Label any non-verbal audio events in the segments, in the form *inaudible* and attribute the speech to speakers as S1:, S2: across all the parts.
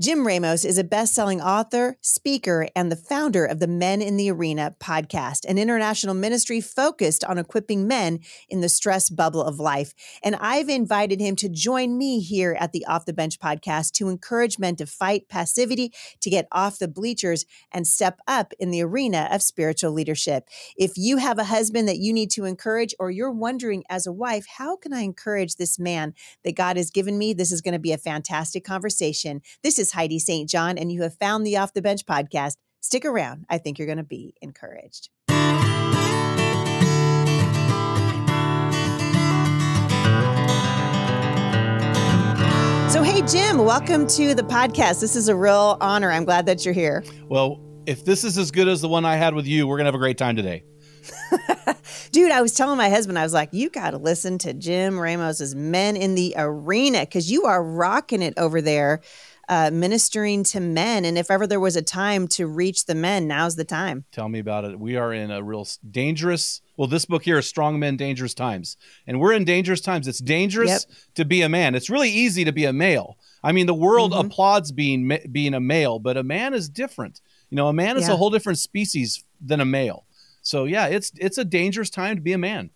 S1: Jim Ramos is a best selling author, speaker, and the founder of the Men in the Arena podcast, an international ministry focused on equipping men in the stress bubble of life. And I've invited him to join me here at the Off the Bench podcast to encourage men to fight passivity, to get off the bleachers, and step up in the arena of spiritual leadership. If you have a husband that you need to encourage, or you're wondering as a wife, how can I encourage this man that God has given me? This is going to be a fantastic conversation. This is is Heidi St. John, and you have found the Off the Bench podcast. Stick around. I think you're going to be encouraged. So, hey, Jim, welcome to the podcast. This is a real honor. I'm glad that you're here.
S2: Well, if this is as good as the one I had with you, we're going to have a great time today. *laughs*
S1: Dude, I was telling my husband, I was like, you got to listen to Jim Ramos's Men in the Arena because you are rocking it over there uh, ministering to men. And if ever there was a time to reach the men, now's the time.
S2: Tell me about it. We are in a real dangerous. Well, this book here is Strong Men, Dangerous Times. And we're in dangerous times. It's dangerous yep. to be a man. It's really easy to be a male. I mean, the world mm-hmm. applauds being being a male, but a man is different. You know, a man is yeah. a whole different species than a male. So yeah, it's it's a dangerous time to be a man.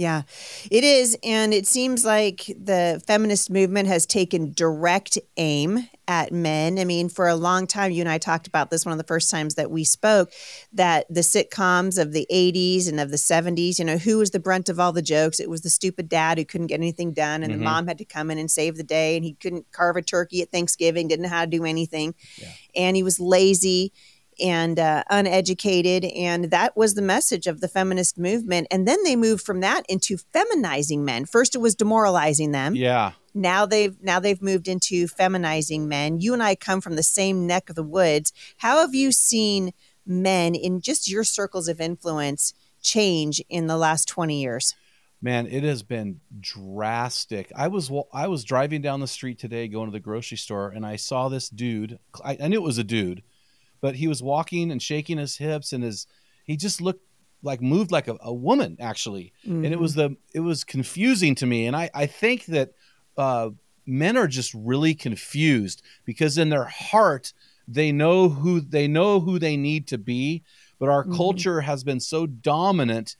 S1: Yeah, it is. And it seems like the feminist movement has taken direct aim at men. I mean, for a long time, you and I talked about this one of the first times that we spoke that the sitcoms of the 80s and of the 70s, you know, who was the brunt of all the jokes? It was the stupid dad who couldn't get anything done, and mm-hmm. the mom had to come in and save the day, and he couldn't carve a turkey at Thanksgiving, didn't know how to do anything. Yeah. And he was lazy and uh, uneducated. And that was the message of the feminist movement. And then they moved from that into feminizing men. First, it was demoralizing them.
S2: Yeah.
S1: Now they've now they've moved into feminizing men. You and I come from the same neck of the woods. How have you seen men in just your circles of influence change in the last 20 years?
S2: man it has been drastic i was i was driving down the street today going to the grocery store and i saw this dude I, I, knew it was a dude but he was walking and shaking his hips and his he just looked like moved like a, a woman actually mm-hmm. and it was mm-hmm. the it was confusing to me and i i think that uh, men are just really confused because in their heart they know who they know who they need to be but our mm-hmm. culture has been so dominant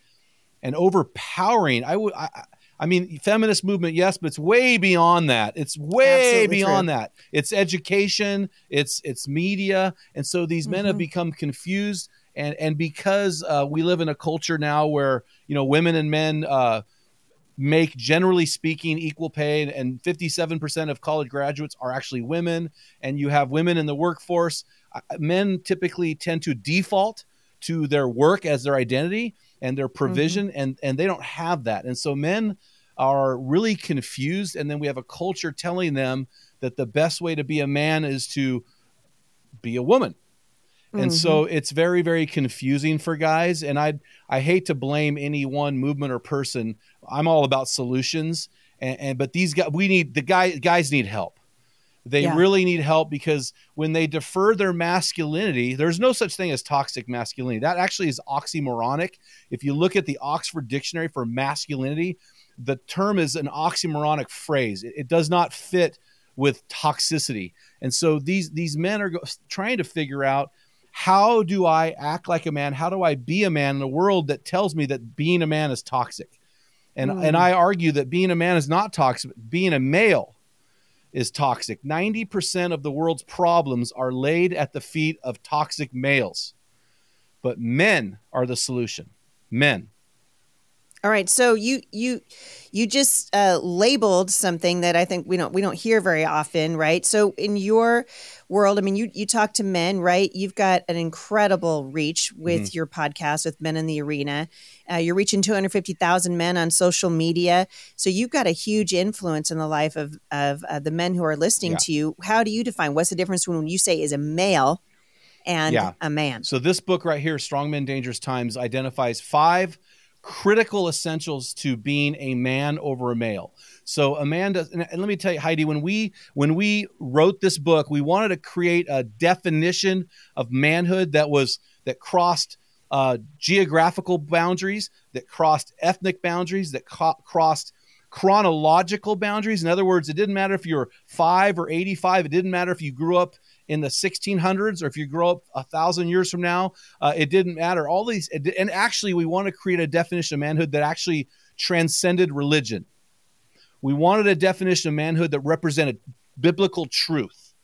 S2: and overpowering i would I, I mean, feminist movement, yes, but it's way beyond that. It's way Absolutely beyond true. that. It's education, it's it's media, and so these mm-hmm. men have mm-hmm. become confused. And and because uh, we live in a culture now where you know women and men uh, make generally speaking equal pay, and fifty seven percent of college graduates are actually women, and you have women in the workforce. Uh, men typically tend to default to their work as their identity and their provision mm-hmm. and and they don't have that and so men are really confused and then we have a culture telling them that the best way to be a man is to be a woman and mm-hmm. so it's very very confusing for guys and i i hate to blame any one movement or person i'm all about solutions and, and but these guys we need the guy guys need help they yeah. really need help because when they defer their masculinity, there's no such thing as toxic masculinity. That actually is oxymoronic. If you look at the Oxford Dictionary for masculinity, the term is an oxymoronic phrase. It, it does not fit with toxicity. And so these these men are go- trying to figure out how do I act like a man? How do I be a man in a world that tells me that being a man is toxic? And mm. and I argue that being a man is not toxic. Being a male is toxic. 90% of the world's problems are laid at the feet of toxic males. But men are the solution. Men.
S1: All right, so you you you just uh, labeled something that I think we don't we don't hear very often, right? So in your world, I mean, you you talk to men, right? You've got an incredible reach with mm-hmm. your podcast with Men in the Arena. Uh, you're reaching 250,000 men on social media, so you've got a huge influence in the life of of uh, the men who are listening yeah. to you. How do you define what's the difference when you say is a male and yeah. a man?
S2: So this book right here, Strong Men, Dangerous Times, identifies five critical essentials to being a man over a male. So Amanda, and let me tell you, Heidi, when we when we wrote this book, we wanted to create a definition of manhood that was that crossed uh, geographical boundaries, that crossed ethnic boundaries, that co- crossed chronological boundaries. In other words, it didn't matter if you were five or 85. It didn't matter if you grew up in the 1600s or if you grow up a thousand years from now. Uh, it didn't matter. All these, and actually, we want to create a definition of manhood that actually transcended religion. We wanted a definition of manhood that represented biblical truth.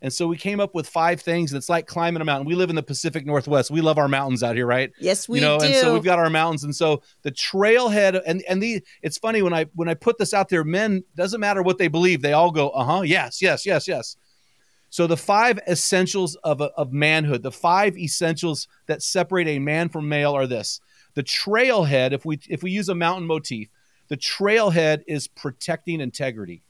S2: And so we came up with five things. It's like climbing a mountain. We live in the Pacific Northwest. We love our mountains out here, right?
S1: Yes, we
S2: you know,
S1: do.
S2: And so we've got our mountains. And so the trailhead and and the it's funny when I when I put this out there, men doesn't matter what they believe, they all go, uh huh, yes, yes, yes, yes. So the five essentials of of manhood, the five essentials that separate a man from male are this: the trailhead. If we if we use a mountain motif, the trailhead is protecting integrity.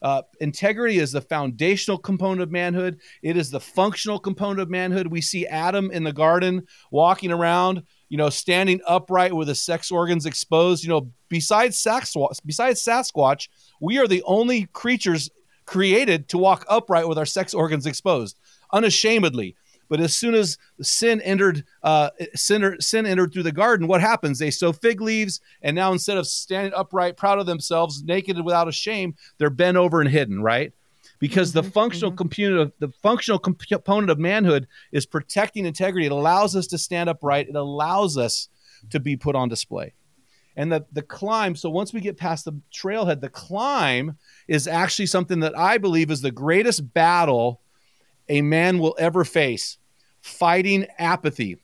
S2: Uh, integrity is the foundational component of manhood. It is the functional component of manhood. We see Adam in the garden walking around, you know, standing upright with his sex organs exposed. You know, besides Sasquatch, besides Sasquatch, we are the only creatures created to walk upright with our sex organs exposed, unashamedly. But as soon as sin entered, uh, sin, sin entered through the garden, what happens? They sow fig leaves, and now instead of standing upright, proud of themselves, naked and without a shame, they're bent over and hidden, right? Because mm-hmm, the functional mm-hmm. component of the functional component of manhood is protecting integrity. It allows us to stand upright. It allows us to be put on display. And the the climb. So once we get past the trailhead, the climb is actually something that I believe is the greatest battle a man will ever face fighting apathy.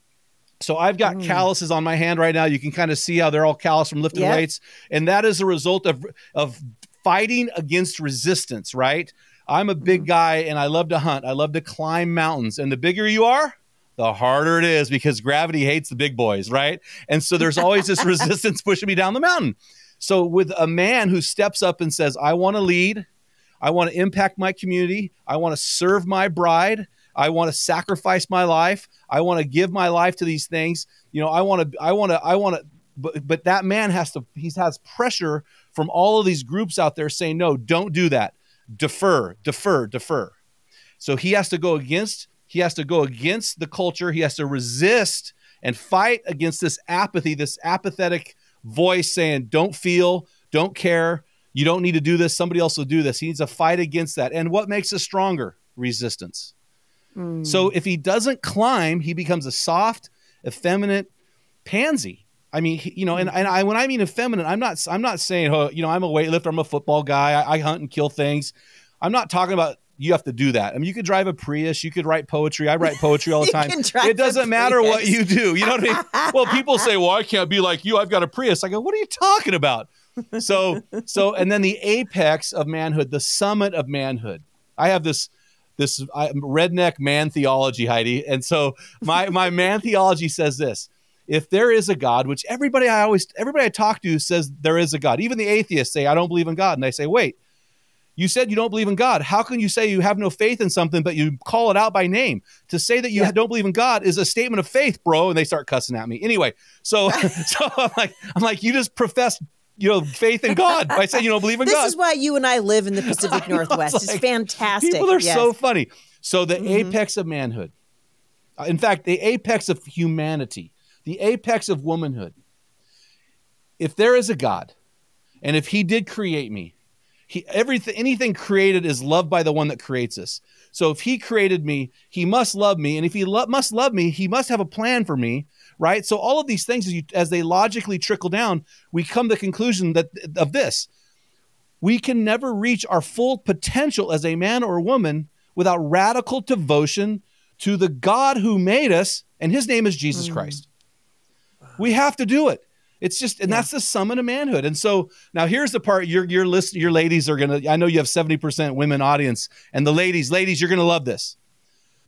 S2: So I've got mm. calluses on my hand right now. You can kind of see how they're all callous from lifting yep. weights, and that is a result of of fighting against resistance. Right? I'm a big mm. guy, and I love to hunt. I love to climb mountains, and the bigger you are, the harder it is because gravity hates the big boys, right? And so there's always this *laughs* resistance pushing me down the mountain. So with a man who steps up and says, "I want to lead," I want to impact my community. I want to serve my bride. I want to sacrifice my life. I want to give my life to these things. You know, I want to, I want to, I want to, but, but that man has to, he has pressure from all of these groups out there saying, no, don't do that. Defer, defer, defer. So he has to go against, he has to go against the culture. He has to resist and fight against this apathy, this apathetic voice saying, don't feel, don't care, you don't need to do this. Somebody else will do this. He needs to fight against that. And what makes us stronger? Resistance. Mm. So if he doesn't climb, he becomes a soft, effeminate pansy. I mean, you know, and, and I when I mean effeminate, I'm not I'm not saying, oh, you know, I'm a weightlifter, I'm a football guy, I, I hunt and kill things. I'm not talking about you have to do that. I mean, you could drive a Prius, you could write poetry. I write poetry all *laughs* the time. It doesn't matter what you do. You know what I mean? *laughs* well, people say, "Well, I can't be like you. I've got a Prius." I go, "What are you talking about?" so so and then the apex of manhood, the summit of manhood. I have this this I, redneck man theology, Heidi, and so my my man theology says this: if there is a God, which everybody I always everybody I talk to says there is a God, even the atheists say I don't believe in God, and I say wait. You said you don't believe in God. How can you say you have no faith in something, but you call it out by name? To say that you yeah. don't believe in God is a statement of faith, bro. And they start cussing at me. Anyway, so *laughs* *laughs* so I'm like, I'm like, you just profess you know faith in God by saying you don't believe in
S1: this
S2: God.
S1: This is why you and I live in the *laughs* Pacific Northwest. It's, like, it's fantastic.
S2: People are yes. so funny. So the mm-hmm. apex of manhood, uh, in fact, the apex of humanity, the apex of womanhood. If there is a God, and if He did create me, He everything anything created is loved by the one that creates us. So if He created me, He must love me, and if He lo- must love me, He must have a plan for me right? So all of these things, as, you, as they logically trickle down, we come to the conclusion that of this: we can never reach our full potential as a man or a woman without radical devotion to the God who made us, and His name is Jesus mm. Christ. We have to do it. It's just, and yeah. that's the summit of manhood. And so now here's the part your your list, your ladies are gonna. I know you have seventy percent women audience, and the ladies, ladies, you're gonna love this.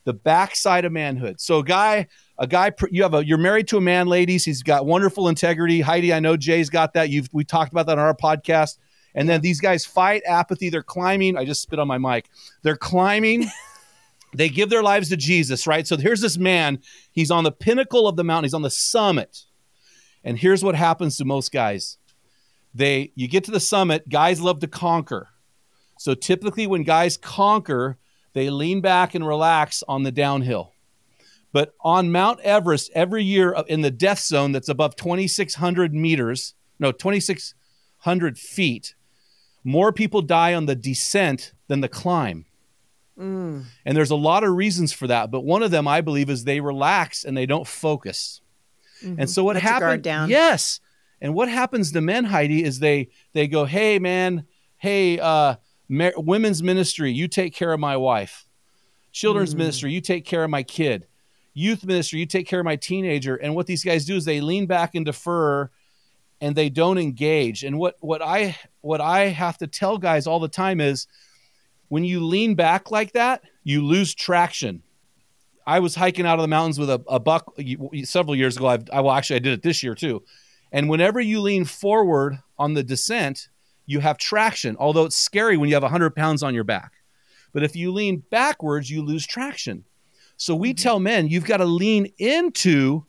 S2: The backside of manhood. So, a guy, a guy you have a you're married to a man ladies. He's got wonderful integrity. Heidi i know jay's got that. You've we talked about that on our podcast. And then these guys fight apathy. They're climbing. I just spit on my mic. They're climbing. *laughs* They give their lives to jesus right? So here's this man. He's on the pinnacle of the mountain. He's on the summit and here's what happens to most guys they you get to the summit guys love to conquer so typically when guys conquer they lean back and relax on the downhill but on Mount Everest, every year in the death zone that's above 2,600 meters, no, 2,600 feet, more people die on the descent than the climb.
S1: Mm.
S2: And there's a lot of reasons for that, but one of them I believe is they relax and they don't focus. And so what
S1: Let
S2: happens?
S1: down.
S2: Yes. And what happens to men, Heidi, is they they go, "Hey, man, hey, uh, women's ministry, you take care of my wife. Children's
S1: Mm.
S2: ministry, you take care of my kid. Youth ministry, you take care of my teenager." And what these guys do is they lean back and defer, and they don't engage. And what what I what I have to tell guys all the time is, when you lean back like that, you lose traction. I was hiking out of the mountains with a, a buck several years ago. I've, I well, actually, I did it this year too. And whenever you lean forward on the descent, you have traction. Although it's scary when you have 100 pounds on your back. But if you lean backwards, you lose traction. So we mm-hmm. tell men you've got to lean into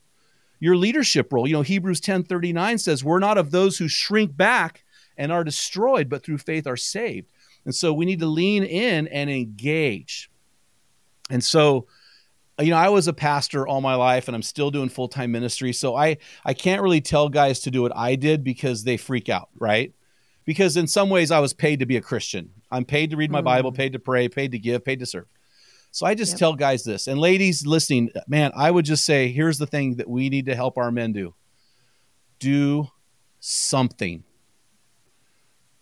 S2: your leadership role. You know, Hebrews 10:39 says, "We're not of those who shrink back and are destroyed, but through faith are saved." And so we need to lean in and engage. And so you know, I was a pastor all my life and I'm still doing full-time ministry. So I I can't really tell guys to do what I did because they freak out, right? Because in some ways I was paid to be a Christian. I'm paid to read my
S1: Mm.
S2: Bible, paid to pray, paid to give, paid to serve. So I just
S1: Yep.
S2: tell guys this. And ladies listening, man, I would just say here's the thing that we need to help our men do. Do something.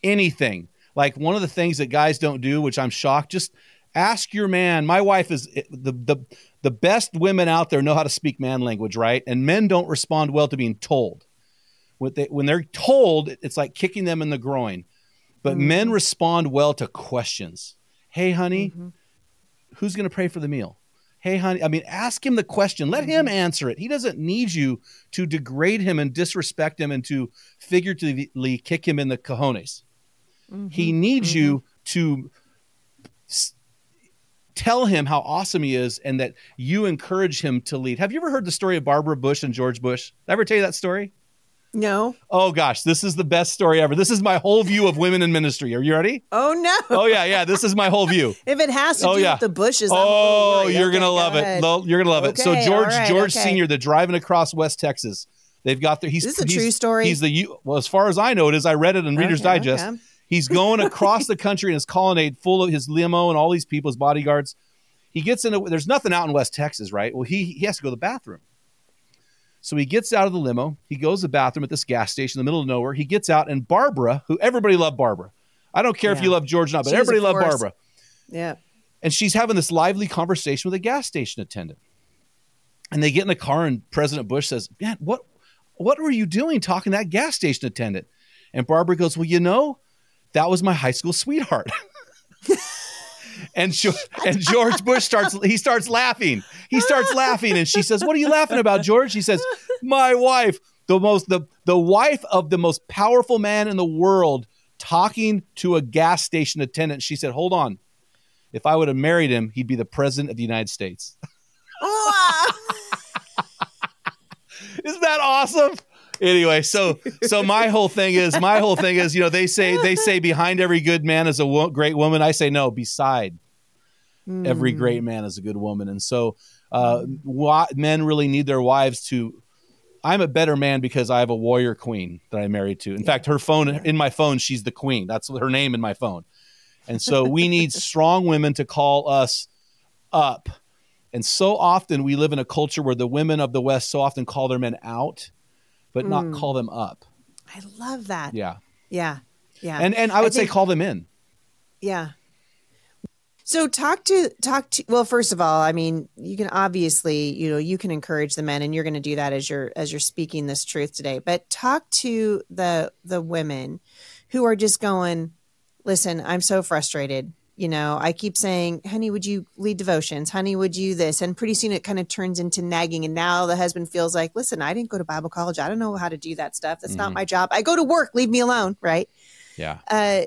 S2: Anything. Like one of the things that guys don't do, which I'm shocked, just ask your man. My wife is the the the best women out there know how to speak man language, right? And men don't respond well to being told. When, they, when they're told, it's like kicking them in the groin. But
S1: Mhm.
S2: men respond well to questions. Hey, honey,
S1: Mhm.
S2: who's going to pray for the meal? Hey, honey, I mean, ask him the question. Let him answer it. He doesn't need you to degrade him and disrespect him and to figuratively kick him in the cojones. He
S1: Mhm.
S2: needs you to s- tell him how awesome he is and that you encourage him to lead. Have you ever heard the story of Barbara Bush and George Bush? Did I ever tell you that story?
S1: No.
S2: Oh gosh, this is the best story ever. This is my whole view of women in ministry. Are you ready?
S1: Oh no.
S2: Oh yeah, yeah. This is my whole view. *laughs*
S1: If it has to
S2: Oh,
S1: do
S2: yeah.
S1: with the bushes, I'm
S2: Oh, you're
S1: Okay,
S2: gonna
S1: go
S2: love it.
S1: ahead.
S2: You're gonna love it. So George,
S1: right,
S2: George
S1: okay.
S2: Senior, they're driving across West Texas. They've got their. He's
S1: Is a true story?
S2: He's the you. Well, as far as I know, it is. I read it in Reader's
S1: Okay,
S2: Digest. He's going across the country in his colonnade full of his limo and all these people, his bodyguards. He gets into. There's nothing out in West Texas, right? Well, he he has to go to the bathroom. So he gets out of the limo. He goes to the bathroom at this gas station in the middle of nowhere. He gets out, and Barbara, who everybody loved Barbara. I don't care if you love George or not, but
S1: She
S2: everybody loved
S1: force.
S2: Barbara
S1: Yeah.
S2: and she's having this lively conversation with a gas station attendant. And they get in the car, and President Bush says, "Man, what what were you doing talking to that gas station attendant?" And Barbara goes, "Well, you know, that was my high school sweetheart." *laughs* and and George Bush starts he starts laughing. He starts laughing, and she says, "What are you laughing about, George?" He says, "My wife, the most the the wife of the most powerful man in the world." Talking to a gas station attendant, she said, "Hold on, if I would have married him, he'd be the president of the United States. *laughs* Isn't that awesome? Anyway, so so my whole thing is my whole thing is you know they say they say behind every good man is a wo- great woman. I say no, beside every
S1: Mm.
S2: great man is a good woman. And so uh, wa- men really need their wives to. I'm a better man because I have a warrior queen that I married to. In fact, her phone in my phone, she's the queen. That's her name in my phone. And so we need *laughs* strong women to call us up. And so often we live in a culture where the women of the West so often call their men out, but not
S1: Mm.
S2: call them up.
S1: I love that.
S2: Yeah.
S1: Yeah. Yeah.
S2: And and I would say
S1: think-
S2: call them in.
S1: Yeah. So talk to talk to well first of all I mean you can obviously you know you can encourage the men and you're going to do that as you're as you're speaking this truth today but talk to the the women who are just going listen I'm so frustrated you know I keep saying honey would you lead devotions? Honey would you this? And pretty soon it kind of turns into nagging. And now the husband feels like listen I didn't go to Bible college. I don't know how to do that stuff. That's not
S2: Mhm.
S1: my job. I go to work. Leave me alone. Right?
S2: Yeah.
S1: uh,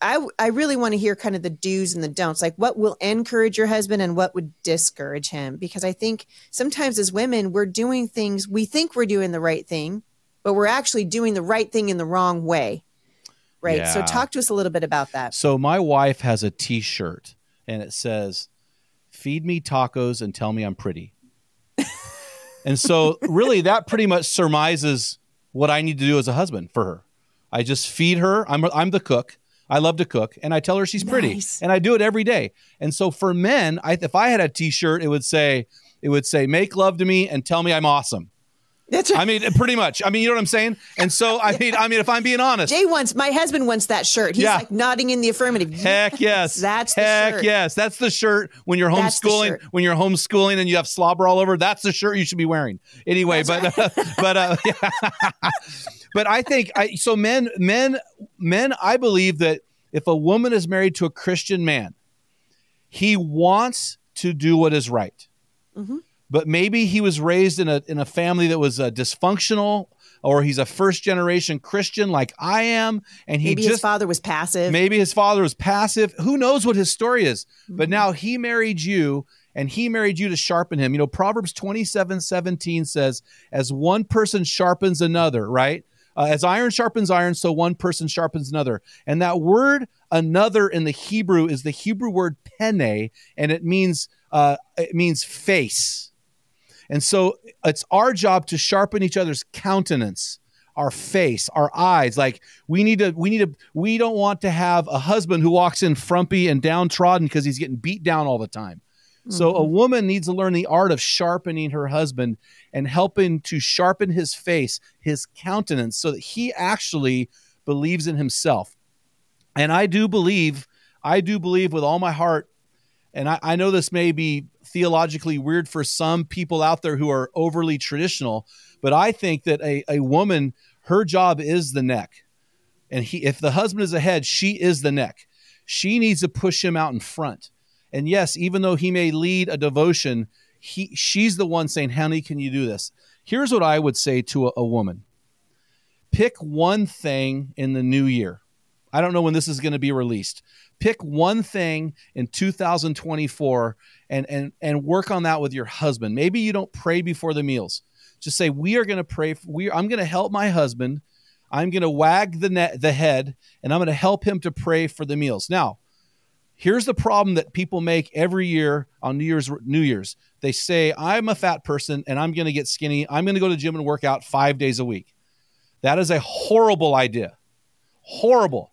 S1: I I really want to hear kind of the do's and the don'ts, like what will encourage your husband and what would discourage him. Because I think sometimes as women, we're doing things we think we're doing the right thing, but we're actually doing the right thing in the wrong way. Right. So talk to us a little bit about that.
S2: So my wife has a T-shirt, and it says, "Feed me tacos and tell me I'm pretty." *laughs* and so, really, that pretty much surmises what I need to do as a husband for her. I just feed her. I'm I'm the cook. I love to cook, and I tell her she's pretty,
S1: Nice.
S2: and I do it every day. And so for men, I, if I had a T-shirt, it would say it would say "Make love to me and tell me I'm awesome."
S1: That's right.
S2: I mean, pretty much. I mean, you know what I'm saying? And so I *laughs* mean, I mean, if I'm being honest,
S1: Jay wants my husband wants that shirt. He's
S2: Yeah.
S1: like nodding in the affirmative.
S2: Heck yes.
S1: That's the
S2: Heck
S1: shirt.
S2: yes. That's the shirt when you're homeschooling, when you're homeschooling and you have slobber all over. That's the shirt you should be wearing. Anyway, but *laughs* but uh, *laughs* but I think I so men men men I believe that if a woman is married to a Christian man, he wants to do what is right.
S1: Mhm.
S2: But maybe he was raised in a in a family that was uh, dysfunctional or he's a first generation Christian like I am and he
S1: Maybe
S2: just
S1: his father was passive.
S2: Maybe his father was passive. Who knows what his story is? But
S1: Mm-hmm.
S2: now he married you and he married you to sharpen him. You know, Proverbs 27 17 says, as one person sharpens another, right? Uh, as iron sharpens iron, so one person sharpens another. And that word another in the Hebrew is the Hebrew word pene, and it means uh, it means face. And so it's our job to sharpen each other's countenance, our face, our eyes. Like we need to, we need to, we don't want to have a husband who walks in frumpy and downtrodden because he's getting beat down all the time. So a mm-hmm. woman needs to learn the art of sharpening her husband and helping to sharpen his face, his countenance, so that he actually believes in himself. And I do believe, I do believe with all my heart, and I, I know this may be theologically weird for some people out there who are overly traditional, but I think that a, a woman, her job is the neck. And he if the husband is the head, she is the neck. She needs to push him out in front. And yes, even though he may lead a devotion, he she's the one saying, Honey, can you do this? Here's what I would say to a, a woman. Pick one thing in the new year. I don't know when this is going to be released. Pick one thing in 2024 and and and work on that with your husband. Maybe you don't pray before the meals. Just say we are going to pray. We I'm going to help my husband. I'm going to wag the net, the head, and I'm going to help him to pray for the meals. Now, here's the problem that people make every year on New Year's. New Year's, they say I'm a fat person and I'm going to get skinny. I'm going to go to gym and work out five days a week. That is a horrible idea. Horrible.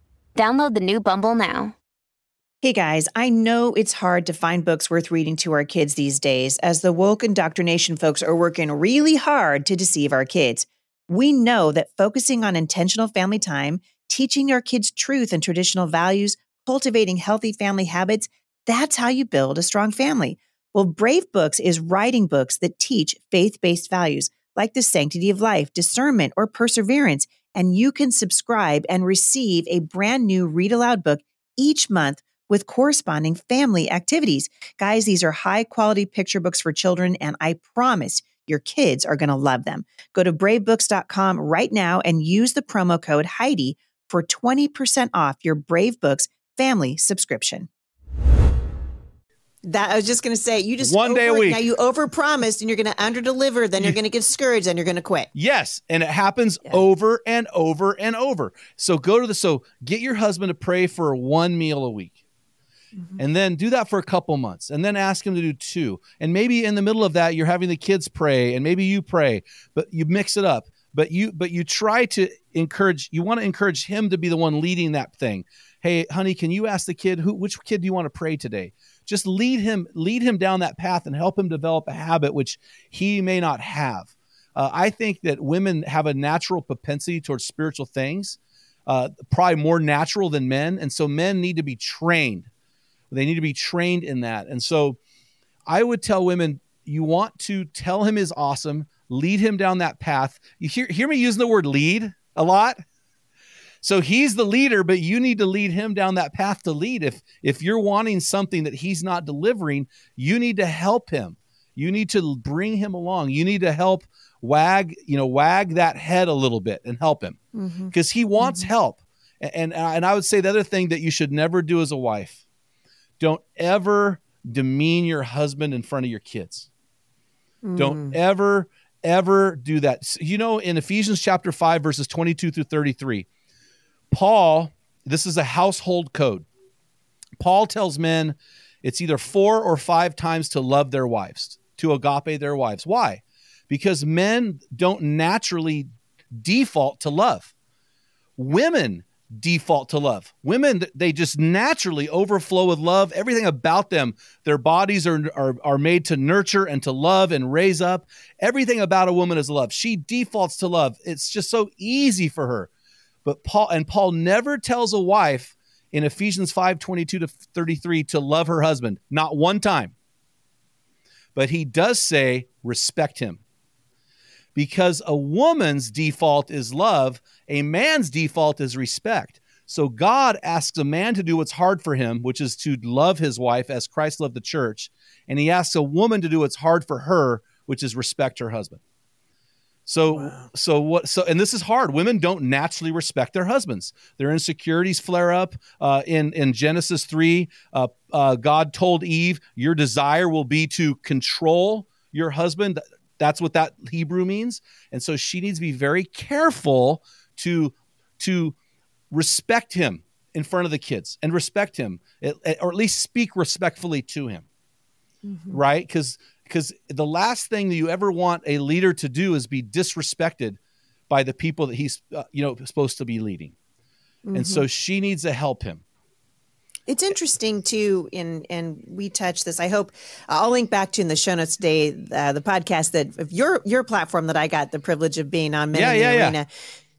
S3: Download the new Bumble now.
S1: Hey guys, I know it's hard to find books worth reading to our kids these days as the woke indoctrination folks are working really hard to deceive our kids. We know that focusing on intentional family time, teaching our kids truth and traditional values, cultivating healthy family habits, that's how you build a strong family. Well, Brave Books is writing books that teach faith based values like the sanctity of life, discernment, or perseverance. And you can subscribe and receive a brand new read aloud book each month with corresponding family activities. Guys, these are high quality picture books for children, and I promise your kids are going to love them. Go to bravebooks.com right now and use the promo code Heidi for 20% off your Brave Books family subscription. That I was just going to say, you just
S2: One day a week.
S1: Now you overpromised, and you're going to underdeliver. Then you're going to get discouraged, and you're going to quit.
S2: Yes, and it happens
S1: Yeah.
S2: over and over and over. So go to the so get your husband to pray for one meal a week. Mm-hmm. And then do that for a couple months and then ask him to do two. And maybe in the middle of that you're having the kids pray and maybe you pray, but you mix it up. But you but you try to encourage you want to encourage him to be the one leading that thing. Hey, honey, can you ask the kid who which kid do you want to pray today? Just lead him lead him down that path and help him develop a habit which he may not have. Uh, I think that women have a natural propensity towards spiritual things, uh, probably more natural than men. And so men need to be trained. They need to be trained in that. And so I would tell women you want to tell him is awesome, lead him down that path. You hear, hear me using the word lead a lot? So he's the leader, but you need to lead him down that path to lead. If if you're wanting something that he's not delivering, you need to help him. You need to bring him along. You need to help wag, you know, wag that head a little bit and help him mm-hmm. because he wants mm-hmm. help. And uh, and I would say the other thing that you should never do as a wife, don't ever demean your husband in front of your kids. Mm. Don't ever ever do that. You know, in Ephesians chapter 5 verses 22 through 33, Paul, this is a household code. Paul tells men it's either 4 or 5 times to love their wives, to agape their wives. Why? Because men don't naturally default to love. Women default to love. Women, they just naturally overflow with love. Everything about them, their bodies are, are, are made to nurture and to love and raise up. Everything about a woman is love. She defaults to love. It's just so easy for her. But Paul, and Paul never tells a wife in Ephesians 5 22 to 33 to love her husband, not one time. But he does say, respect him because a woman's default is love, a man's default is respect. So God asks a man to do what's hard for him, which is to love his wife as Christ loved the church. And he asks a woman to do what's hard for her, which is respect her husband. So, wow. so what? So, and this is hard. Women don't naturally respect their husbands. Their insecurities flare up. Uh, in in Genesis three, uh, uh, God told Eve, "Your desire will be to control your husband." That's what that Hebrew means. And so she needs to be very careful to to respect him in front of the kids and respect him or at least speak respectfully to him. Mm-hmm. Right? Cuz because the last thing that you ever want a leader to do is be disrespected by the people that he's uh, you know supposed to be leading. Mm-hmm. And so she needs to help him.
S1: It's interesting too, in and we touch this. I hope I'll link back to in the show notes today uh, the podcast that your your platform that I got the privilege of being on. Men yeah, in the yeah, Arena. yeah.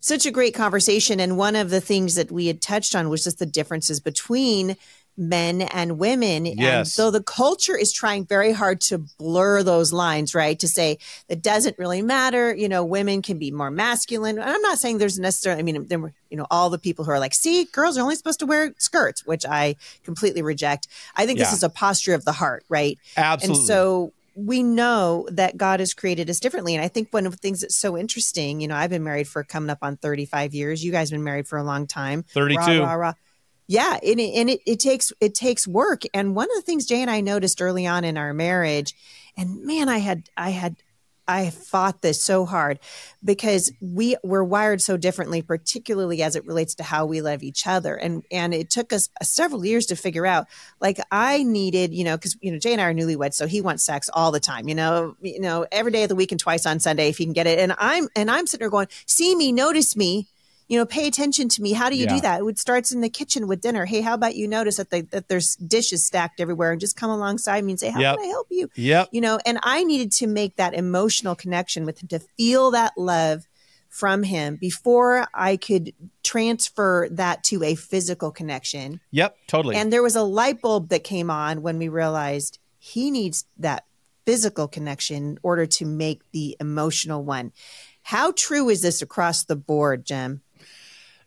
S1: Such a great conversation, and one of the things that we had touched on was just the differences between men and women. Yes. And so the culture is trying very hard to blur those lines, right? To say it doesn't really matter. You know, women can be more masculine. And I'm not saying there's necessarily, I mean, there were, you know, all the people who are like, see, girls are only supposed to wear skirts, which I completely reject. I think yeah. this is a posture of the heart, right?
S2: Absolutely.
S1: And so we know that God has created us differently. And I think one of the things that's so interesting, you know, I've been married for coming up on 35 years. You guys have been married for a long time.
S2: 32.
S1: Rah, rah, rah yeah and, it, and it, it takes it takes work. And one of the things jay and i noticed early on in our marriage and man i had i had i fought this so hard because we were wired so differently particularly as it relates to how we love each other. And and it took us uh, several years to figure out like i needed you know because you know jay and i are newlyweds so he wants sex all the time you know you know every day of the week and twice on sunday if he can get it. And i'm and i'm sitting there going see me notice me you know, pay attention to me. How do you yeah. do that? It starts in the kitchen with dinner. Hey, how about you notice that, they, that there's dishes stacked everywhere and just come alongside me and say, how yep. can I help you?
S2: Yep.
S1: You know, and I needed to make that emotional connection with him to feel that love from him before I could transfer that to a physical connection.
S2: Yep, totally.
S1: And there was a light bulb that came on when we realized he needs that physical connection in order to make the emotional one. How true is this across the board, Jim?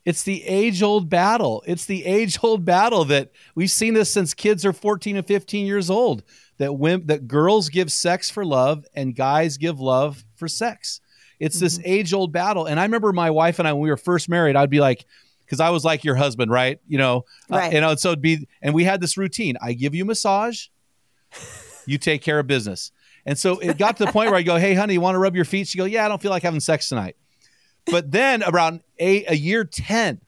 S2: It's the age old battle. It's the age old battle that we've seen this since kids are 14 and 15 years old. That when, that girls give sex for love and guys give love for sex. It's mm-hmm. this age old battle. And I remember my wife and I when we were first married, I'd be like, because I was like your husband, right? You know, uh, right. Uh, you know, so it'd be, and we had this routine. I give you massage, you take care of business. And so it got to the point where I go, "Hey, honey, you want to rub your feet?" She go, "Yeah, I don't feel like having sex tonight." But then around a, a year 10,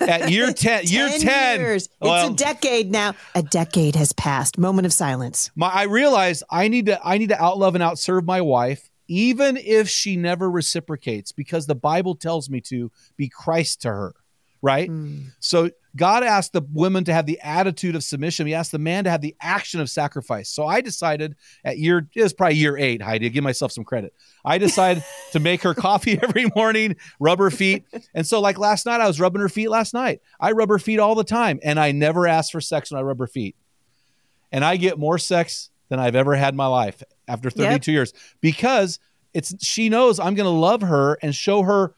S2: at year *laughs* 10, year 10.
S1: Years. Well, it's a decade now. A decade has passed. Moment of silence.
S2: My, I realized I need to I need to outlove and outserve my wife even if she never reciprocates because the Bible tells me to be Christ to her, right? Mm. So God asked the women to have the attitude of submission. He asked the man to have the action of sacrifice. So I decided at year, it was probably year eight, Heidi, give myself some credit. I decided *laughs* to make her coffee *laughs* every morning, rub her feet. And so, like last night, I was rubbing her feet last night. I rub her feet all the time, and I never ask for sex when I rub her feet. And I get more sex than I've ever had in my life after 32 yep. years because it's she knows I'm going to love her and show her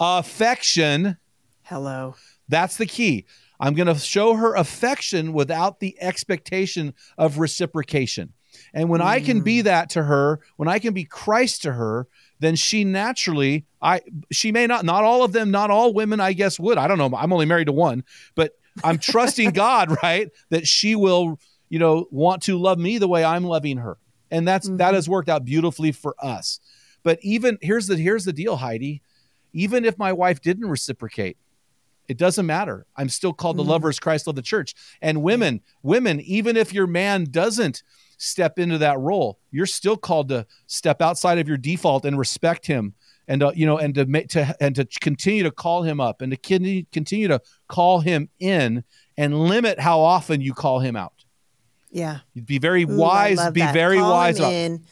S2: affection.
S1: Hello
S2: that's the key. I'm going to show her affection without the expectation of reciprocation. And when mm. I can be mm. that to her, when I can be Christ to her, then she naturally I she may not not all of them, not all women I guess would. I don't know. I'm only married to one, but I'm *laughs* trusting God, right? That she will, you know, want to love me the way I'm loving her. And that's mm-hmm. that has worked out beautifully for us. But even here's the here's the deal, Heidi. Even if my wife didn't reciprocate, it doesn't matter. I'm still called mm-hmm. the lover as Christ loved the church. And women, women, even if your man doesn't step into that role, you're still called to step outside of your default and respect him and uh, you know and to make to and to continue to call him up and to continue to call him in and limit how often you call him out.
S1: Yeah.
S2: You'd be very Ooh, wise, be that. very
S1: call
S2: wise
S1: him in,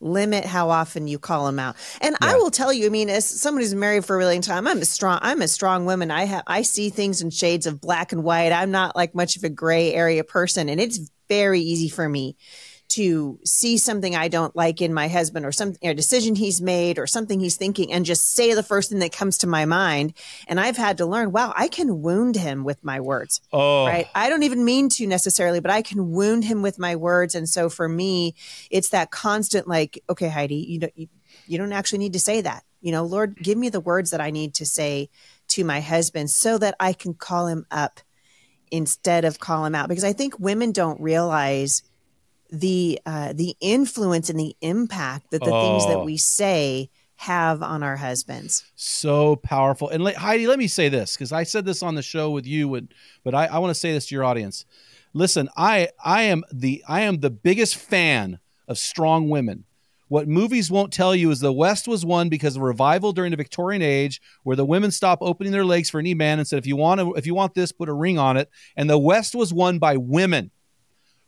S1: limit how often you call him out. And yeah. I will tell you, I mean, as someone who's married for a really long time, I'm a strong I'm a strong woman. I have I see things in shades of black and white. I'm not like much of a gray area person and it's very easy for me to see something I don't like in my husband or something, a decision he's made or something he's thinking and just say the first thing that comes to my mind. And I've had to learn, wow, I can wound him with my words.
S2: Oh.
S1: Right. I don't even mean to necessarily, but I can wound him with my words. And so for me, it's that constant like, okay, Heidi, you don't, you, you don't actually need to say that. You know, Lord, give me the words that I need to say to my husband so that I can call him up instead of call him out. Because I think women don't realize the uh, the influence and the impact that the oh. things that oh. we say have on our husbands.
S2: So powerful. And Heidi, let me say this because I said this on the show with you, but I, I want to say this to your audience. Listen, I I am the I am the biggest fan of strong women. What movies won't tell you is the West was won because of revival during the Victorian age, where the women stopped opening their legs for any man and said, "If you want to, if you want this, put a ring on it." And the West was won by women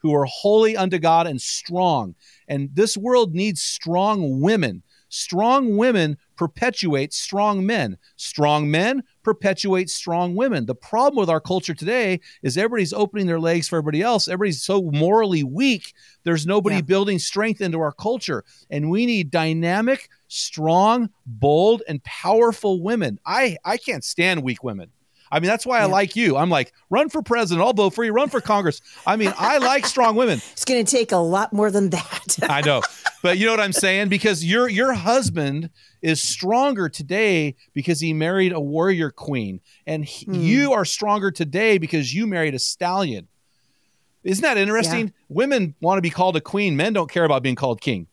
S2: who are holy unto God and strong. And this world needs strong women. Strong women perpetuate strong men. Strong men perpetuate strong women. The problem with our culture today is everybody's opening their legs for everybody else. Everybody's so morally weak. There's nobody yeah. building strength into our culture. And we need dynamic, strong, bold, and powerful women. I, I can't stand weak women. I mean, that's why yeah. I like you. I'm like, run for president. I'll vote for you. Run for Congress. I mean, I like strong women. *laughs*
S1: It's going to take a lot more than that. *laughs*
S2: I know, but you know what I'm saying? Because your your husband is stronger today because he married a warrior queen, and he, mm. you are stronger today because you married a stallion. Isn't that interesting? Yeah. Women want to be called a queen. Men don't care about being called king.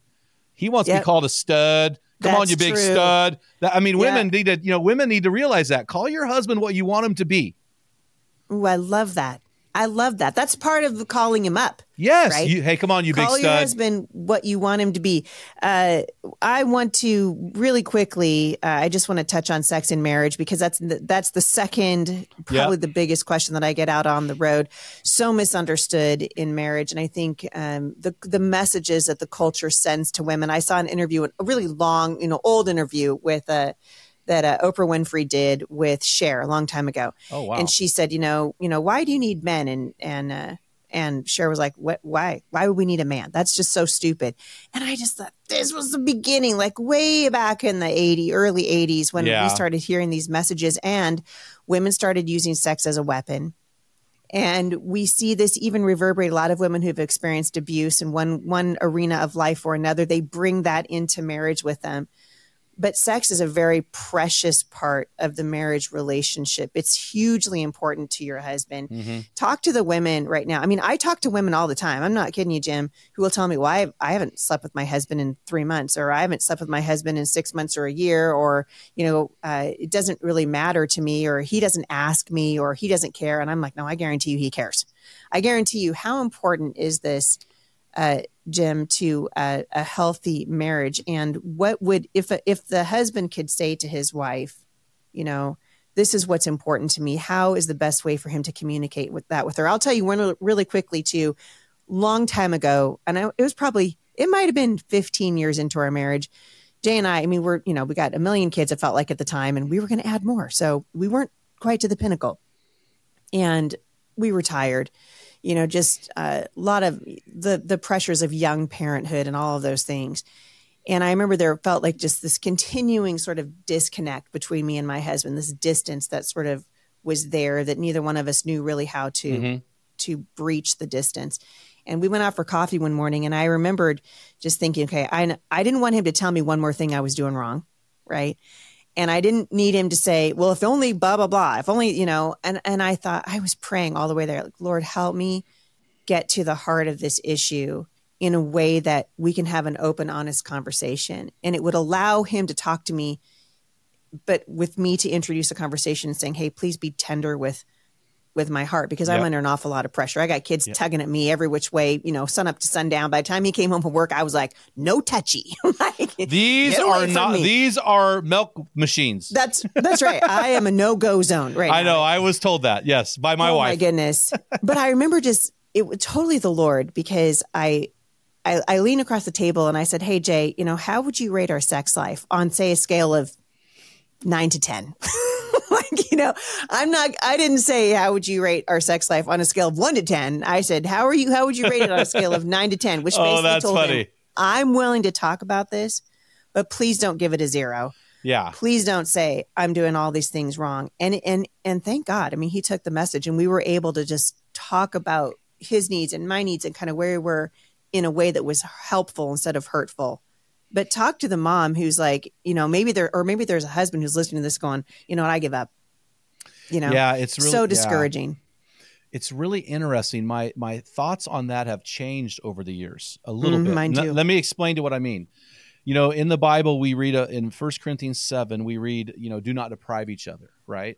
S2: He wants yep. to be called a stud. Come That's on, you big true. stud. I mean, women yeah. need to, you know, women need to realize that. Call your husband what you want him to be.
S1: Ooh, I love that. I love that. That's part of calling him up.
S2: Yes. Right? You, hey, come on, you
S1: Call
S2: big
S1: stud. Call your husband what you want him to be. Uh, I want to really quickly. Uh, I just want to touch on sex in marriage because that's the, that's the second, probably yep. the biggest question that I get out on the road. So misunderstood in marriage, and I think um, the the messages that the culture sends to women. I saw an interview, a really long, you know, old interview with a. That uh, Oprah Winfrey did with Cher a long time ago.
S2: Oh wow!
S1: And she said, you know, you know, why do you need men? And and uh, and Cher was like, what? Why? Why would we need a man? That's just so stupid. And I just thought this was the beginning, like way back in the 80s, early 80s, when yeah. we started hearing these messages, and women started using sex as a weapon. And we see this even reverberate. A lot of women who've experienced abuse in one one arena of life or another, they bring that into marriage with them but sex is a very precious part of the marriage relationship. It's hugely important to your husband. Mm-hmm. Talk to the women right now. I mean, I talk to women all the time. I'm not kidding you, Jim, who will tell me, well, I, I haven't slept with my husband in three months, or I haven't slept with my husband in six months or a year, or, you know, uh, it doesn't really matter to me, or he doesn't ask me, or he doesn't care. And I'm like, no, I guarantee you he cares. I guarantee you, how important is this? Uh, Jim, to a, a, healthy marriage? And what would if if the husband could say to his wife, you know, this is what's important to me. How is the best way for him to communicate with that with her? I'll tell you one really quickly too. Long time ago, and I, it was probably it might have been 15 years into our marriage. Jay and I, I mean, we're you know we got a million kids. It felt like at the time, and we were going to add more, so we weren't quite to the pinnacle, and we retired you know, just a lot of the the pressures of young parenthood and all of those things. And I remember there felt like just this continuing sort of disconnect between me and my husband, this distance that sort of was there that neither one of us knew really how to mm-hmm. to breach the distance. And we went out for coffee one morning, and I remembered just thinking, okay, I, I didn't want him to tell me one more thing I was doing wrong. Right. And I didn't need him to say, well, if only blah, blah, blah, if only, you know, and, and I thought I was praying all the way there, like, Lord, help me get to the heart of this issue in a way that we can have an open, honest conversation. And it would allow him to talk to me, but with me to introduce a conversation saying, hey, please be tender with with my heart because yep. I'm under an awful lot of pressure. I got kids yep. tugging at me every which way, you know, sun up to sundown. By the time he came home from work, I was like, no touchy. *laughs*
S2: like, these are not these are milk machines.
S1: That's *laughs* that's right. I am a no go zone right
S2: I
S1: now.
S2: know. I was told that. Yes, by my
S1: oh,
S2: wife.
S1: My goodness. but I remember just it was totally the Lord because I I, I leaned across the table and I said, Hey Jay, you know, how would you rate our sex life on say a scale of nine to ten? *laughs* like, you know, I'm not, I didn't say, how would you rate our sex life on a scale of one to 10? I said, how are you, how would you rate it on a scale of nine to 10? Which oh, basically
S2: oh, that's
S1: told
S2: funny.
S1: him, I'm willing to talk about this, but please don't give it a zero.
S2: Yeah.
S1: Please don't say I'm doing all these things wrong. And, and, and thank God. I mean, he took the message and we were able to just talk about his needs and my needs and kind of where we were in a way that was helpful instead of hurtful but talk to the mom who's like, you know, maybe there, or maybe there's a husband who's listening to this going, you know what, I give up. You know,
S2: yeah, it's really,
S1: so discouraging.
S2: Yeah. It's really interesting. My my thoughts on that have changed over the years a little mm, bit.
S1: Too.
S2: let me explain to what I mean. You know, in the Bible, we read a, in First Corinthians seven, we read, you know, do not deprive each other, right?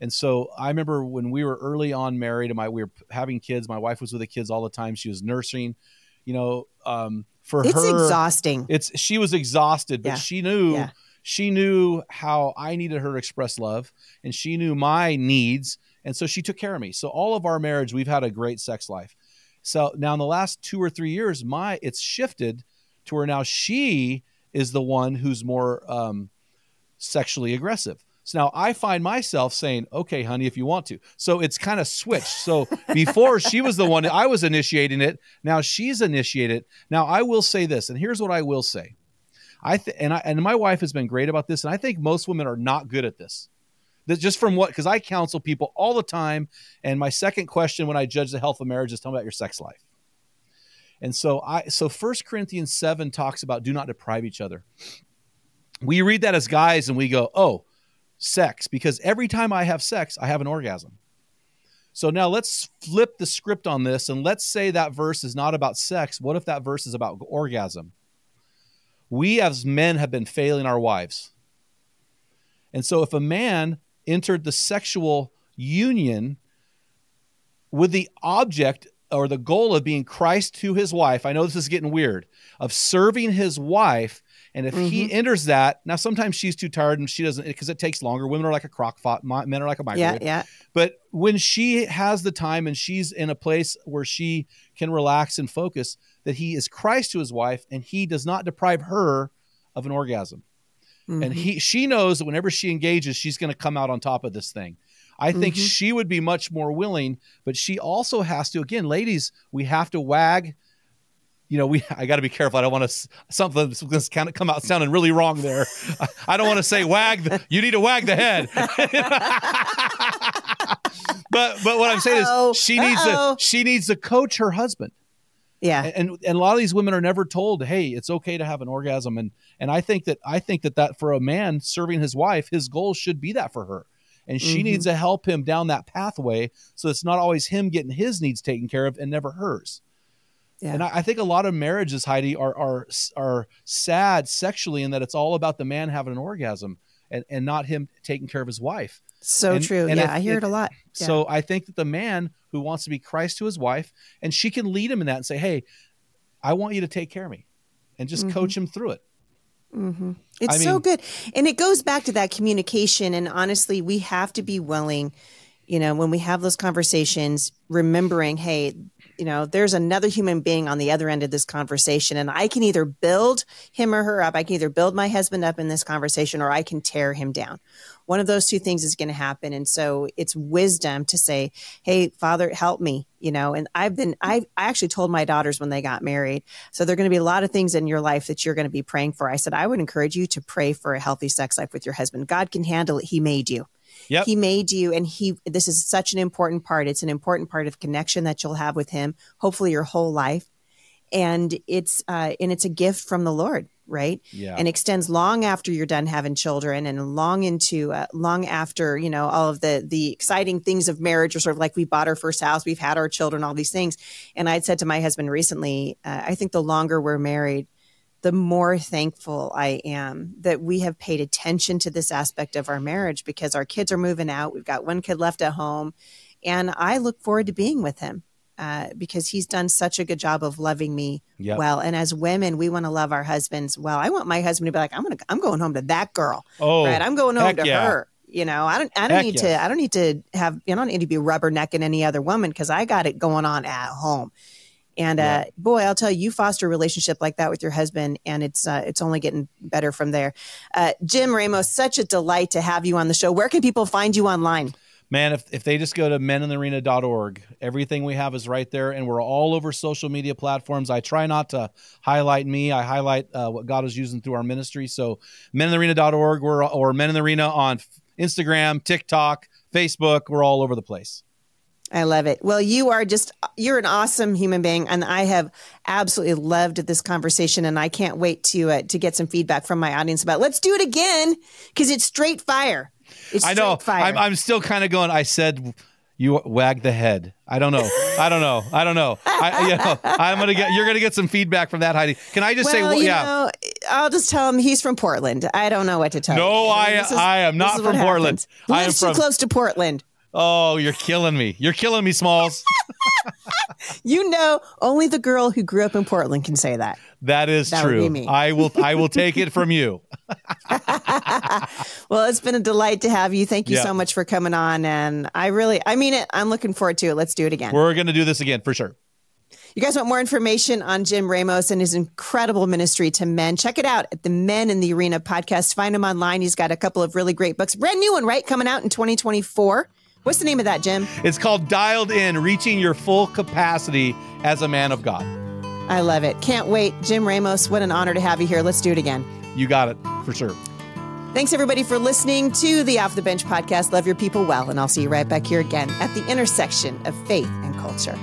S2: And so I remember when we were early on married, and my we were having kids. My wife was with the kids all the time. She was nursing. You know, um, for
S1: it's
S2: her,
S1: exhausting.
S2: It's she was exhausted, but
S1: Yeah.
S2: she knew
S1: Yeah.
S2: she knew how I needed her to express love, and she knew my needs, and so she took care of me. So all of our marriage, we've had a great sex life. So now in the last two or three years, my it's shifted to where now she is the one who's more um, sexually aggressive. So now I find myself saying, "Okay, honey, if you want to." So it's kind of switched. So before she was the one I was initiating it. Now she's initiated. Now I will say this, and here's what I will say. I th- and I and my wife has been great about this, and I think most women are not good at this. That just from what because I counsel people all the time, and my second question when I judge the health of marriage is tell me about your sex life. And so I so First Corinthians seven talks about do not deprive each other. We read that as guys, and we go, oh sex because every time I have sex, I have an orgasm. So now let's flip the script on this and let's say that verse is not about sex. What if that verse is about orgasm? We as men have been failing our wives. And so if a man entered the sexual union with the object or the goal of being Christ to his wife, I know this is getting weird, of serving his wife, and if he
S1: Mm-hmm.
S2: enters that, now sometimes she's too tired and she doesn't because it takes longer. Women are like a crock pot, men are like a microwave.
S1: yeah. yeah.
S2: But when she has the time and she's in a place where she can relax and focus, that he is Christ to his wife and he does not deprive her of an orgasm. And
S1: Mhm.
S2: he she knows that whenever she engages, she's going to come out on top of this thing. I think
S1: Mhm.
S2: she would be much more willing, but she also has to again, ladies, we have to wag you know, we *laughs* I got to be careful. I don't want to something that's kind of come out sounding really wrong there. *laughs* I, don't want to say wag. The, you need to wag the head. *laughs* but but what I'm saying
S1: Uh-oh.
S2: is she needs
S1: Uh-oh.
S2: to she needs to coach her husband.
S1: yeah.
S2: And, and and a lot of these women are never told, "Hey, it's okay to have an orgasm." And and I think that I think that that for a man serving his wife, his goal should be that for her. And she
S1: Mhm.
S2: needs to help him down that pathway so it's not always him getting his needs taken care of and never hers.
S1: Yeah.
S2: And I, I think a lot of marriages, Heidi, are are are sad sexually in that it's all about the man having an orgasm and, and not him taking care of his wife.
S1: so
S2: and-
S1: true.
S2: and
S1: yeah,
S2: if-
S1: I hear
S2: if-
S1: it a lot. Yeah.
S2: So I think that the man who wants to be Christ to his wife, and she can lead him in that and say, "Hey, I want you to take care of me," and just
S1: Mhm.
S2: coach him through it.
S1: Hmm It's
S2: I
S1: so good. And it goes back to that communication. And honestly, we have to be willing, you know, when we have those conversations, remembering, hey, you know, there's another human being on the other end of this conversation. And I can either build him or her up. I can either build my husband up in this conversation or I can tear him down. One of those two things is going to happen. And so it's wisdom to say, hey, Father, help me, you know. And I've been, I've, I actually told my daughters when they got married, so there are going to be a lot of things in your life that you're going to be praying for. I said, I would encourage you to pray for a healthy sex life with your husband. God can handle it. He made you.
S2: Yep.
S1: He made you, and he. This is such an important part. It's an important part of connection that you'll have with him, hopefully your whole life, and it's uh, and it's a gift from the Lord, right?
S2: Yeah.
S1: And extends long after you're done having children, and long into uh, long after you know all of the the exciting things of marriage, or sort of like we bought our first house, we've had our children, all these things. And I'd said to my husband recently, uh, I think the longer we're married the more thankful I am that we have paid attention to this aspect of our marriage because our kids are moving out. We've got one kid left at home. And I look forward to being with him uh, because he's done such a good job of loving me
S2: Yep.
S1: well. And as women, we want to love our husbands well. I want my husband to be like, I'm gonna, I'm going home to that girl.
S2: Oh,
S1: right? I'm going home to
S2: yeah.
S1: her. You know, I don't, I don't
S2: Heck
S1: need to, I don't need to have, you know, I don't need to be rubbernecking any other woman because I got it going on at home. And uh, boy, I'll tell you, you foster a relationship like that with your husband, and it's uh, it's only getting better from there. Uh, Jim Ramos, such a delight to have you on the show. Where can people find you online?
S2: Man, if, if they just go to meninthearena.org, everything we have is right there, and we're all over social media platforms. I try not to highlight me; I highlight uh, what God is using through our ministry. So, meninthearena.org, we're or Men in the Arena on Instagram, TikTok, Facebook. We're all over the place.
S1: I love it. Well, you are just you're an awesome human being, and I have absolutely loved this conversation, and I can't wait to uh, to get some feedback from my audience about. Let's do it again because it's straight fire. It's
S2: I know.
S1: straight fire.
S2: I'm, I'm still kind of going. I said you wag the head. I don't know. I don't know. I don't know. I, you know, I'm gonna get. You're gonna get some feedback from that, Heidi. Can I just
S1: well,
S2: say, well,
S1: you
S2: yeah?
S1: know, I'll just tell him he's from Portland. I don't know what to tell
S2: No,
S1: you.
S2: I-
S1: This
S2: I am not from Portland.
S1: happens.
S2: I am
S1: Lives
S2: from-
S1: too close to Portland.
S2: Oh, you're killing me. You're killing me, Smalls. *laughs*
S1: You know, only the girl who grew up in Portland can say that.
S2: That is
S1: That
S2: true. I will. I will take it from you. *laughs*
S1: Well, it's been a delight to have you. Thank you
S2: Yeah.
S1: so much for coming on. And I really, I mean it. I'm looking forward to it. Let's do it again.
S2: We're gonna do this again for sure.
S1: You guys want more information on Jim Ramos and his incredible ministry to men? Check it out at the Men in the Arena podcast. Find him online. He's got a couple of really great books. Brand new one, right? Coming out in 2024. What's the name of that, Jim?
S2: It's called Dialed In: Reaching Your Full Capacity as a Man of God.
S1: I love it. Can't wait. Jim Ramos, what an honor to have you here. Let's do it again.
S2: You got it for sure.
S1: Thanks, everybody, for listening to the Off the Bench podcast. Love your people well, and I'll see you right back here again at the intersection of faith and culture.